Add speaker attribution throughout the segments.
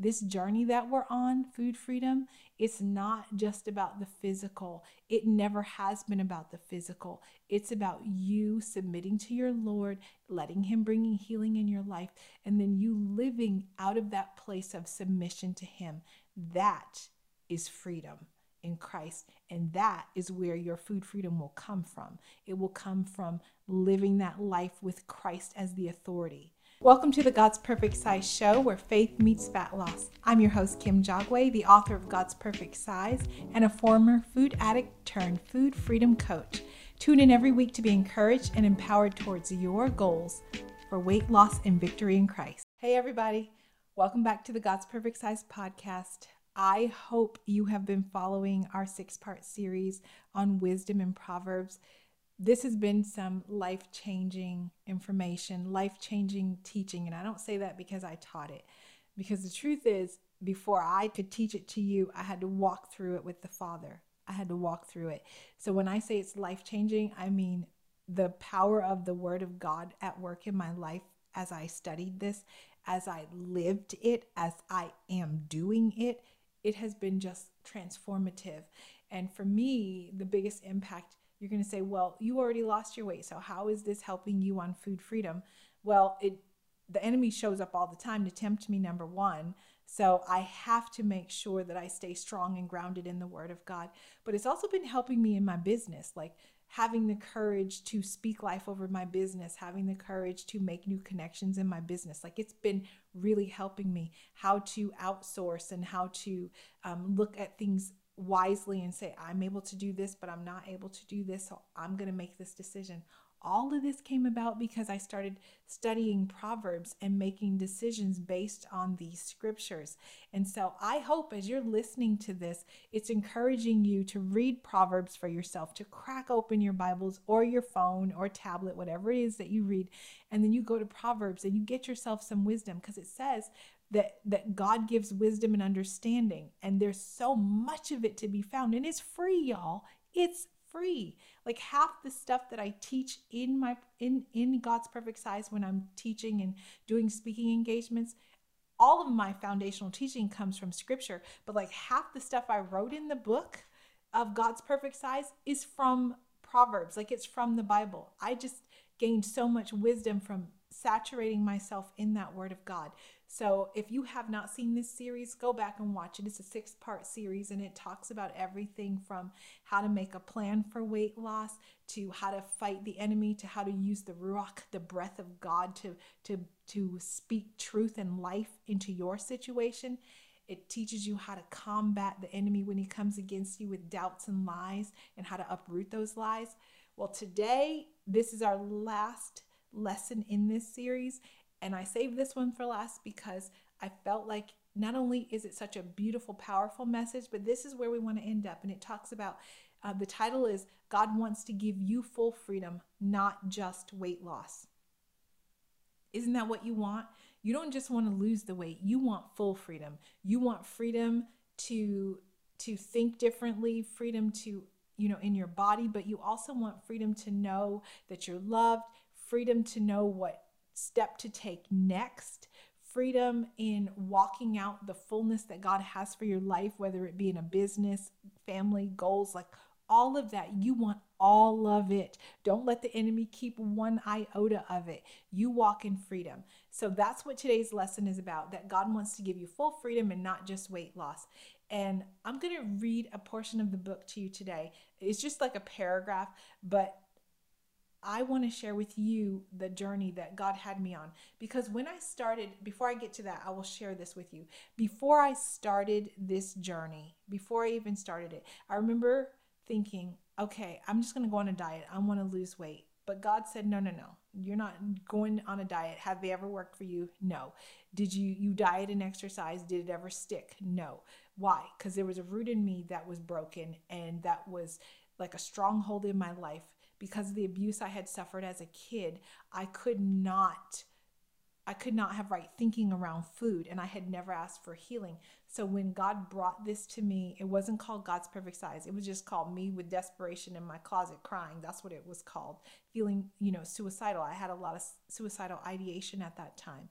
Speaker 1: this journey that we're on, food freedom, it's not just about the physical. It never has been about the physical. It's about you submitting to your Lord, letting Him bring healing in your life, and then you living out of that place of submission to Him. That is freedom in Christ. And that is where your food freedom will come from. It will come from living that life with Christ as the authority. Welcome to the God's Perfect Size Show, where faith meets fat loss. I'm your host, Kim Jagwe, the author of God's Perfect Size and a former food addict turned food freedom coach. Tune in every week to be encouraged and empowered towards your goals for weight loss and victory in Christ. Hey, everybody. Welcome back to the God's Perfect Size podcast. I hope you have been following our six part series on wisdom and Proverbs this has been some life changing information, life changing teaching. And I don't say that because I taught it, because the truth is, before I could teach it to you, I had to walk through it with the Father. I had to walk through it. So when I say it's life changing, I mean the power of the Word of God at work in my life as I studied this, as I lived it, as I am doing it. It has been just transformative. And for me, the biggest impact you're going to say, well, you already lost your weight. So how is this helping you on food freedom? Well, it the enemy shows up all the time to tempt me number 1. So I have to make sure that I stay strong and grounded in the word of God. But it's also been helping me in my business, like having the courage to speak life over my business, having the courage to make new connections in my business. Like it's been really helping me how to outsource and how to um, look at things wisely and say, I'm able to do this, but I'm not able to do this. So I'm going to make this decision. All of this came about because I started studying Proverbs and making decisions based on these scriptures. And so I hope as you're listening to this, it's encouraging you to read Proverbs for yourself, to crack open your Bibles or your phone or tablet, whatever it is that you read. And then you go to Proverbs and you get yourself some wisdom because it says that that God gives wisdom and understanding and there's so much of it to be found and it's free y'all. It's free. Like half the stuff that I teach in my in in God's perfect size when I'm teaching and doing speaking engagements all of my foundational teaching comes from scripture but like half the stuff I wrote in the book of God's perfect size is from proverbs. Like it's from the Bible. I just gained so much wisdom from saturating myself in that word of God so, if you have not seen this series, go back and watch it. It's a six part series and it talks about everything from how to make a plan for weight loss to how to fight the enemy to how to use the Ruach, the breath of God, to, to, to speak truth and life into your situation. It teaches you how to combat the enemy when he comes against you with doubts and lies and how to uproot those lies. Well, today, this is our last lesson in this series and I saved this one for last because I felt like not only is it such a beautiful, powerful message, but this is where we want to end up. And it talks about uh, the title is God wants to give you full freedom, not just weight loss. Isn't that what you want? You don't just want to lose the weight, you want full freedom. You want freedom to to think differently, freedom to you know in your body, but you also want freedom to know that you're loved, freedom to know what step to take next, freedom in walking out the fullness that God has for your life, whether it be in a business, family, goals, like all of that. You want all of it. Don't let the enemy keep one iota of it. You walk in freedom. So that's what today's lesson is about that God wants to give you full freedom and not just weight loss. And I'm going to read a portion of the book to you today. It's just like a paragraph, but I want to share with you the journey that God had me on. Because when I started, before I get to that, I will share this with you. Before I started this journey, before I even started it, I remember thinking, okay, I'm just going to go on a diet. I want to lose weight. But God said, no, no, no. You're not going on a diet. Have they ever worked for you? No. Did you you diet and exercise? Did it ever stick? No. Why? Because there was a root in me that was broken and that was like a stronghold in my life because of the abuse I had suffered as a kid, I could not I could not have right thinking around food and I had never asked for healing. So when God brought this to me, it wasn't called God's perfect size. It was just called me with desperation in my closet crying. That's what it was called. Feeling, you know, suicidal. I had a lot of suicidal ideation at that time.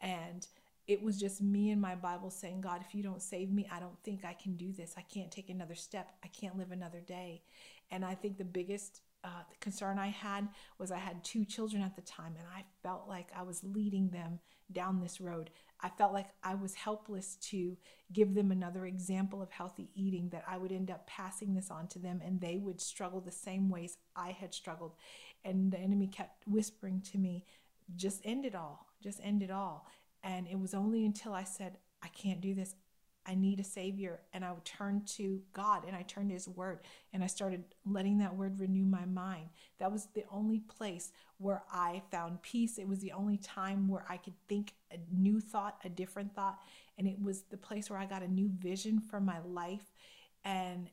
Speaker 1: And it was just me and my Bible saying, God, if you don't save me, I don't think I can do this. I can't take another step. I can't live another day. And I think the biggest uh, the concern I had was I had two children at the time, and I felt like I was leading them down this road. I felt like I was helpless to give them another example of healthy eating, that I would end up passing this on to them and they would struggle the same ways I had struggled. And the enemy kept whispering to me, just end it all, just end it all. And it was only until I said, I can't do this. I need a savior. And I would turn to God and I turned to his word and I started letting that word renew my mind. That was the only place where I found peace. It was the only time where I could think a new thought, a different thought. And it was the place where I got a new vision for my life. And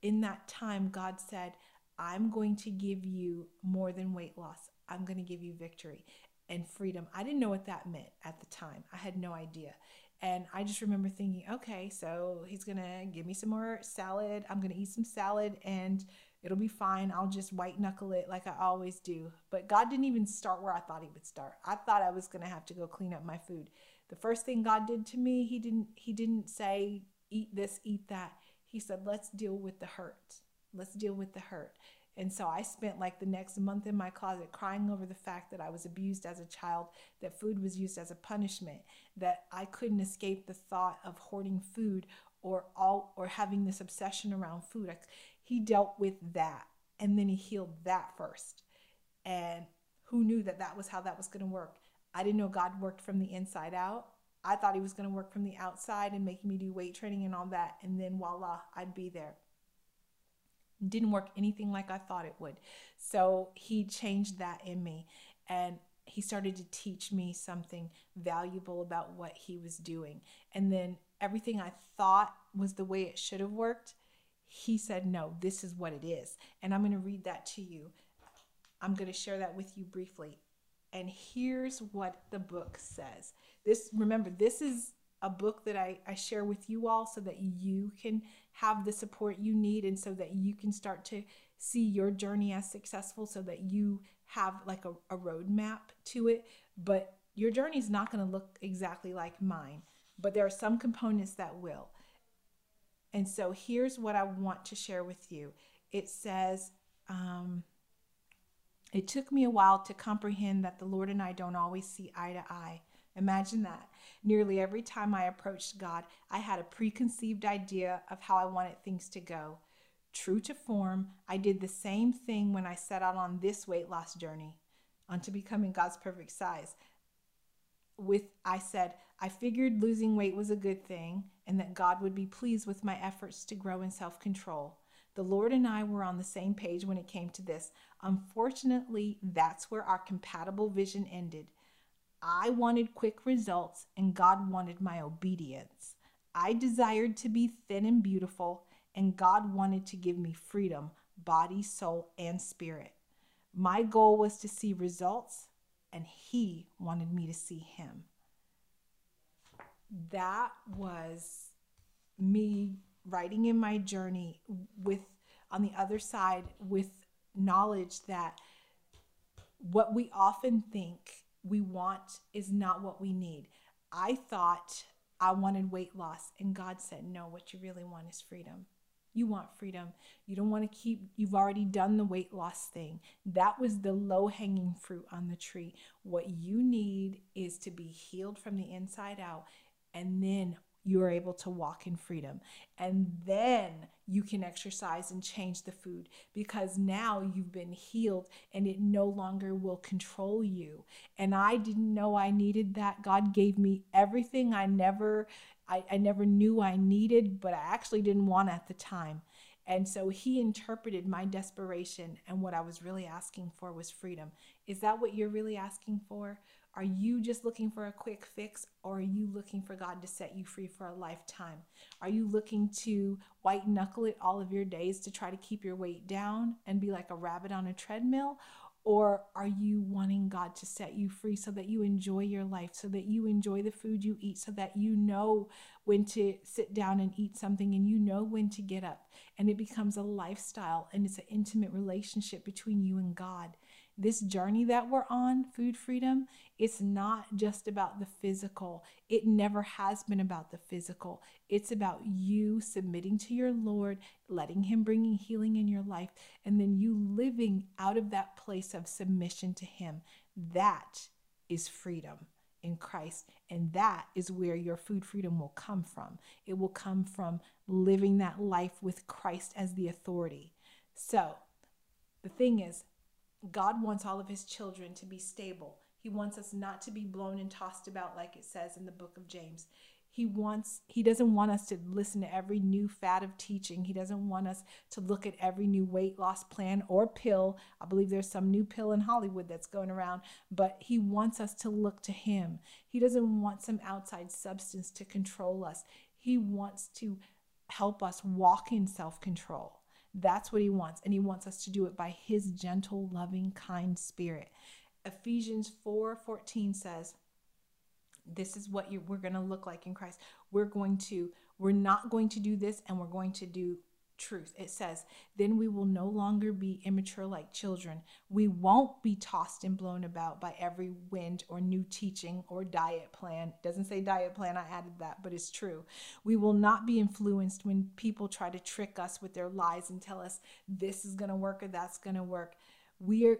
Speaker 1: in that time, God said, I'm going to give you more than weight loss. I'm going to give you victory and freedom. I didn't know what that meant at the time. I had no idea. And I just remember thinking, okay, so he's to give me some more salad. I'm to eat some salad and it'll be fine. I'll just white knuckle it like I always do. But God didn't even start where I thought he would start. I thought I was to have to go clean up my food. The first thing God did to me, he didn't he didn't say eat this, eat that. He said, "Let's deal with the hurt. Let's deal with the hurt." And so I spent like the next month in my closet crying over the fact that I was abused as a child, that food was used as a punishment, that I couldn't escape the thought of hoarding food or all or having this obsession around food. He dealt with that and then he healed that first. And who knew that that was how that was going to work? I didn't know God worked from the inside out. I thought he was going to work from the outside and make me do weight training and all that. And then voila, I'd be there didn't work anything like I thought it would. So he changed that in me and he started to teach me something valuable about what he was doing. And then everything I thought was the way it should have worked, he said, No, this is what it is. And I'm going to read that to you. I'm going to share that with you briefly. And here's what the book says. This, remember, this is a book that I, I share with you all so that you can have the support you need and so that you can start to see your journey as successful so that you have like a, a roadmap to it. But your journey is not going to look exactly like mine, but there are some components that will. And so here's what I want to share with you it says, um, it took me a while to comprehend that the Lord and I don't always see eye to eye. Imagine that. Nearly every time I approached God, I had a preconceived idea of how I wanted things to go. True to form, I did the same thing when I set out on this weight loss journey, onto becoming God's perfect size. With I said, I figured losing weight was a good thing and that God would be pleased with my efforts to grow in self control. The Lord and I were on the same page when it came to this. Unfortunately, that's where our compatible vision ended. I wanted quick results and God wanted my obedience. I desired to be thin and beautiful, and God wanted to give me freedom, body, soul, and spirit. My goal was to see results, and He wanted me to see Him. That was me writing in my journey with, on the other side, with knowledge that what we often think we want is not what we need. I thought I wanted weight loss, and God said, No, what you really want is freedom. You want freedom. You don't want to keep, you've already done the weight loss thing. That was the low hanging fruit on the tree. What you need is to be healed from the inside out. And then you are able to walk in freedom. And then you can exercise and change the food because now you've been healed and it no longer will control you. And I didn't know I needed that. God gave me everything I never I, I never knew I needed, but I actually didn't want at the time. And so he interpreted my desperation, and what I was really asking for was freedom. Is that what you're really asking for? Are you just looking for a quick fix or are you looking for God to set you free for a lifetime? Are you looking to white knuckle it all of your days to try to keep your weight down and be like a rabbit on a treadmill? Or are you wanting God to set you free so that you enjoy your life, so that you enjoy the food you eat, so that you know when to sit down and eat something and you know when to get up? And it becomes a lifestyle and it's an intimate relationship between you and God. This journey that we're on, food freedom, it's not just about the physical. It never has been about the physical. It's about you submitting to your Lord, letting Him bringing healing in your life, and then you living out of that place of submission to Him. That is freedom in Christ. And that is where your food freedom will come from. It will come from living that life with Christ as the authority. So, the thing is, God wants all of his children to be stable. He wants us not to be blown and tossed about like it says in the book of James. He wants he doesn't want us to listen to every new fad of teaching. He doesn't want us to look at every new weight loss plan or pill. I believe there's some new pill in Hollywood that's going around, but he wants us to look to him. He doesn't want some outside substance to control us. He wants to help us walk in self-control. That's what he wants. And he wants us to do it by his gentle, loving, kind spirit. Ephesians 4 14 says, This is what you, we're going to look like in Christ. We're going to, we're not going to do this and we're going to do truth. It says, Then we will no longer be immature like children. We won't be tossed and blown about by every wind or new teaching or diet plan. It doesn't say diet plan, I added that, but it's true. We will not be influenced when people try to trick us with their lies and tell us this is going to work or that's going to work. We're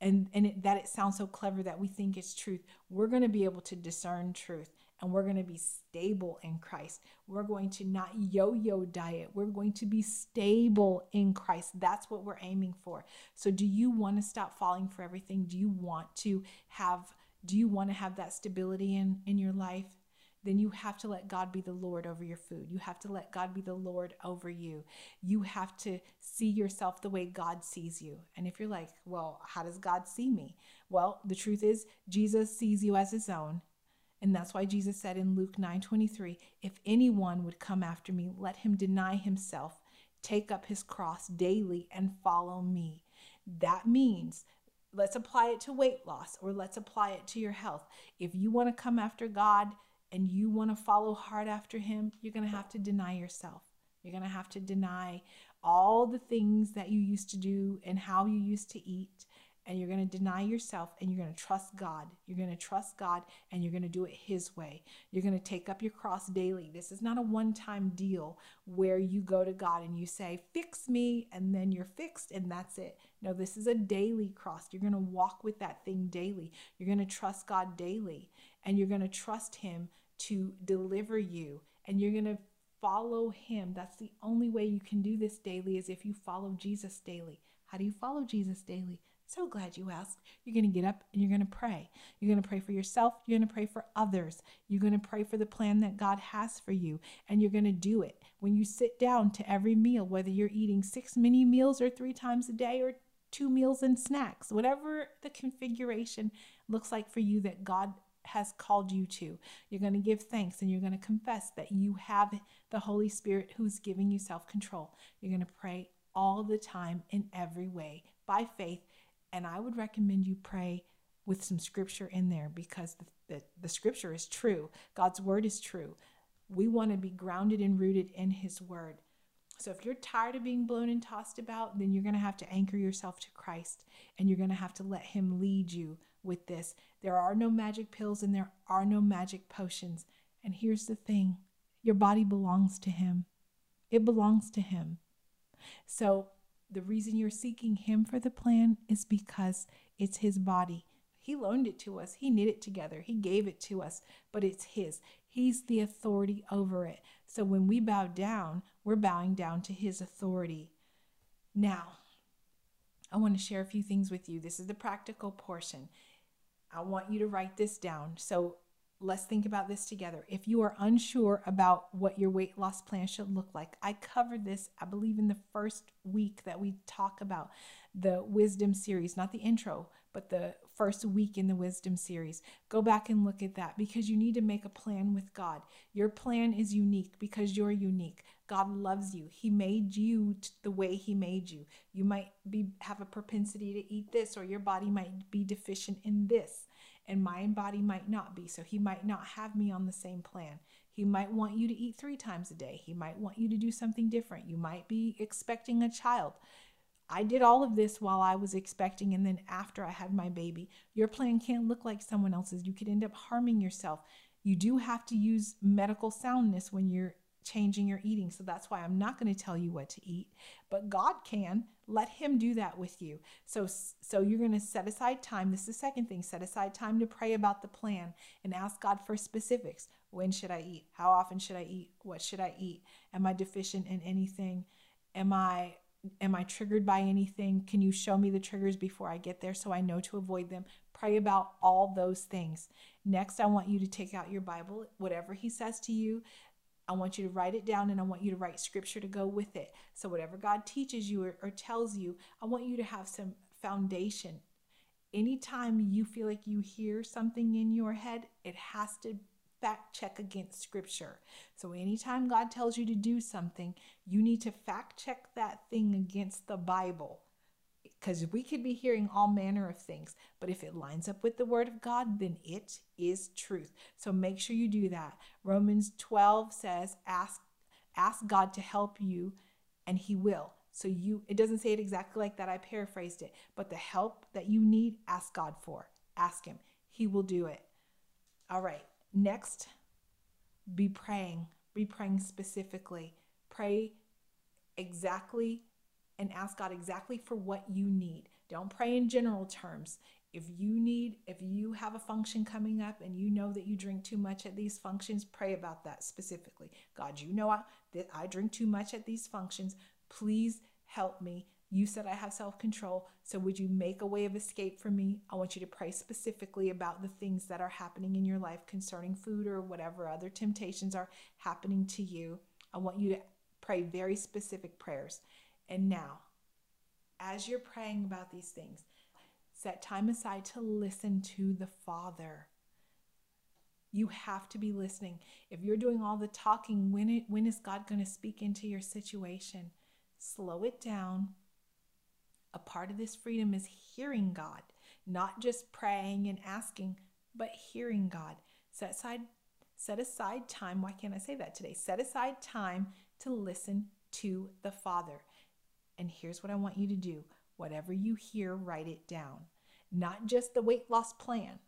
Speaker 1: and and it, that it sounds so clever that we think it's truth. We're going to be able to discern truth and we're going to be stable in Christ. We're going to not yo yo diet. We're going to be stable in Christ. That's what we're aiming for. So, do you want to stop falling for everything? Do you want to have do you want to have that stability in in your life? Then you have to let God be the Lord over your food. You have to let God be the Lord over you. You have to see yourself the way God sees you. And if you're like, well, how does God see me? Well, the truth is, Jesus sees you as his own. And that's why Jesus said in Luke 9:23, if anyone would come after me, let him deny himself, take up his cross daily and follow me. That means let's apply it to weight loss or let's apply it to your health. If you want to come after God and you want to follow hard after him, you're going to have to deny yourself. You're going to have to deny all the things that you used to do and how you used to eat and you're going to deny yourself and you're going to trust God. You're going to trust God and you're going to do it His way. You're going to take up your cross daily. This is not a one time deal where you go to God and you say, Fix me, and then you're fixed and that's it. No, this is a daily cross. You're going to walk with that thing daily. You're going to trust God daily and you're going to trust Him to deliver you and you're going to follow Him. That's the only way you can do this daily is if you follow Jesus daily. How do you follow Jesus daily? So glad you asked. You're going to get up and you're going to pray. You're going to pray for yourself. You're going to pray for others. You're going to pray for the plan that God has for you, and you're going to do it. When you sit down to every meal, whether you're eating six mini meals or three times a day or two meals and snacks, whatever the configuration looks like for you that God has called you to. You're going to give thanks and you're going to confess that you have the Holy Spirit who's giving you self control. You're going to pray all the time in every way by faith and I would recommend you pray with some scripture in there because the, the, the scripture is true. God's word is true. We want to be grounded and rooted in his word. So if you're tired of being blown and tossed about, then you're going to have to anchor yourself to Christ and you're going to have to let him lead you with this. There are no magic pills and there are no magic potions. And here's the thing your body belongs to him, it belongs to him. So the reason you're seeking Him for the plan is because it's His body. He loaned it to us, He knit it together, He gave it to us, but it's His. He's the authority over it. So when we bow down, we're bowing down to His authority. Now, I want to share a few things with you. This is the practical portion. I want you to write this down. So let's think about this together. If you are unsure about what your weight loss plan should look like, I covered this, I believe, in the first week that we talk about the wisdom series, not the intro, but the first week in the wisdom series. Go back and look at that because you need to make a plan with God. Your plan is unique because you're unique. God loves you. He made you the way he made you. You might be have a propensity to eat this or your body might be deficient in this and my body might not be. So he might not have me on the same plan. He might want you to eat three times a day. He might want you to do something different. You might be expecting a child. I did all of this while I was expecting and then after I had my baby. Your plan can't look like someone else's. You could end up harming yourself. You do have to use medical soundness when you're changing your eating. So that's why I'm not going to tell you what to eat, but God can. Let him do that with you. So so you're going to set aside time. This is the second thing. Set aside time to pray about the plan and ask God for specifics. When should I eat? How often should I eat? What should I eat? Am I deficient in anything? Am I am I triggered by anything? Can you show me the triggers before I get there so I know to avoid them? Pray about all those things. Next, I want you to take out your Bible, whatever he says to you, I want you to write it down and I want you to write scripture to go with it. So, whatever God teaches you or, or, tells you, I want you to have some foundation. Anytime you feel like you hear something in your head, it has to fact check against scripture. So, anytime God tells you to do something, you need to fact check that thing against the Bible because we could be hearing all manner of things, but if it lines up with the word of God, then it is truth. So make sure you do that. Romans 12 says, ask ask God to help you and he will. So you it doesn't say it exactly like that. I paraphrased it, but the help that you need, ask God for. Ask him. He will do it. All right. Next, be praying. Be praying specifically. Pray exactly and ask God exactly for what you need. Don't pray in general terms. If you need, if you have a function coming up and you know that you drink too much at these functions, pray about that specifically. God, you know I, that I drink too much at these functions. Please help me. You said I have self control. So, would you make a way of escape for me? I want you to pray specifically about the things that are happening in your life concerning food or whatever other temptations are happening to you. I want you to pray very specific prayers. And now, as you're praying about these things, set time aside to listen to the Father. You have to be listening. If you're doing all the talking, when, it, when is God going to speak into your situation? Slow it down. A part of this freedom is hearing God, not just praying and asking, but hearing God. Set aside, set aside time. Why can't I say that today? Set aside time to listen to the Father. And here's what I want you to do whatever you hear, write it down. Not just the weight loss plan,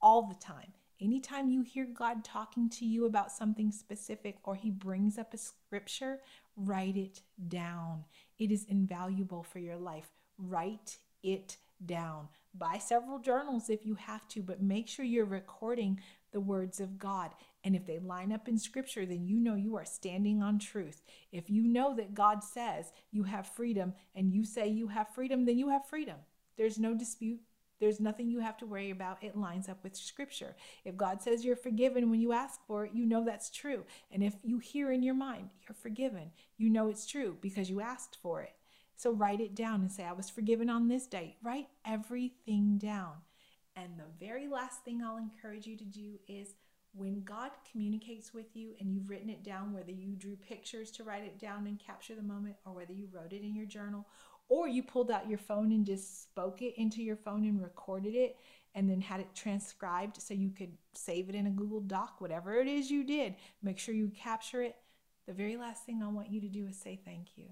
Speaker 1: all the time. Anytime you hear God talking to you about something specific or He brings up a scripture, write it down. It is invaluable for your life. Write it down. Buy several journals if you have to, but make sure you're recording the words of God. And if they line up in scripture, then you know you are standing on truth. If you know that God says you have freedom and you say you have freedom, then you have freedom. There's no dispute. There's nothing you have to worry about. It lines up with scripture. If God says you're forgiven when you ask for it, you know that's true. And if you hear in your mind you're forgiven, you know it's true because you asked for it. So write it down and say, I was forgiven on this date. Write everything down. And the very last thing I'll encourage you to do is when God communicates with you and you've written it down, whether you drew pictures to write it down and capture the moment, or whether you wrote it in your journal, or you pulled out your phone and just spoke it into your phone and recorded it and then had it transcribed so you could save it in a Google Doc, whatever it is you did, make sure you capture it. The very last thing I want you to do is say thank you.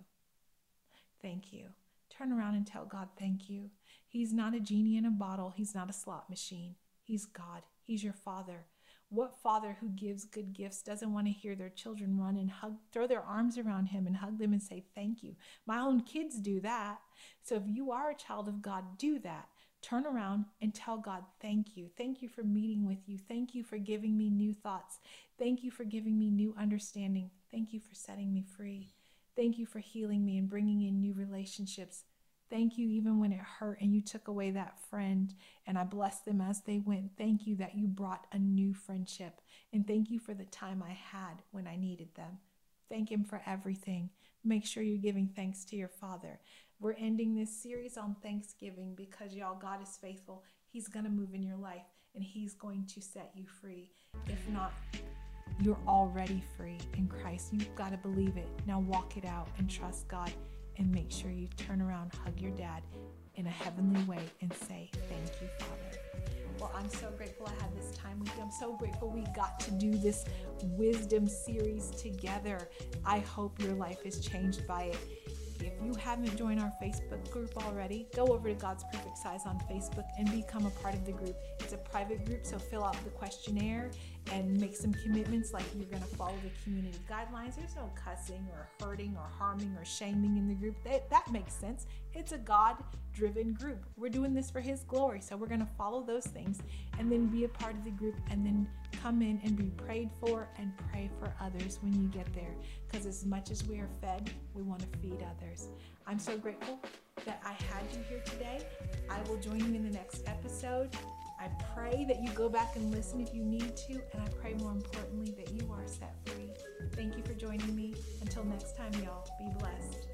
Speaker 1: Thank you. Turn around and tell God thank you. He's not a genie in a bottle, He's not a slot machine. He's God, He's your Father. What father who gives good gifts doesn't want to hear their children run and hug, throw their arms around him and hug them and say thank you? My own kids do that. So if you are a child of God, do that. Turn around and tell God, thank you. Thank you for meeting with you. Thank you for giving me new thoughts. Thank you for giving me new understanding. Thank you for setting me free. Thank you for healing me and bringing in new relationships. Thank you, even when it hurt and you took away that friend and I blessed them as they went. Thank you that you brought a new friendship. And thank you for the time I had when I needed them. Thank Him for everything. Make sure you're giving thanks to your Father. We're ending this series on Thanksgiving because, y'all, God is faithful. He's going to move in your life and He's going to set you free. If not, you're already free in Christ. You've got to believe it. Now walk it out and trust God and make sure you turn around, hug your dad in a heavenly way, and say, Thank you, Father. Well, I'm so grateful I had this time with you. I'm so grateful we got to do this wisdom series together. I hope your life is changed by it. If you haven't joined our Facebook group already, go over to God's Perfect Size on Facebook and become a part of the group. It's a private group, so fill out the questionnaire and make some commitments like you're going to follow the community guidelines. There's no cussing or hurting or harming or shaming in the group. That, that makes sense. It's a God driven group. We're doing this for His glory. So we're going to follow those things and then be a part of the group and then come in and be prayed for and pray for others when you get there. Because as much as we are fed, we want to feed others. I'm so grateful that I had you here today. I will join you in the next episode. I pray that you go back and listen if you need to, and I pray more importantly that you are set free. Thank you for joining me. Until next time, y'all, be blessed.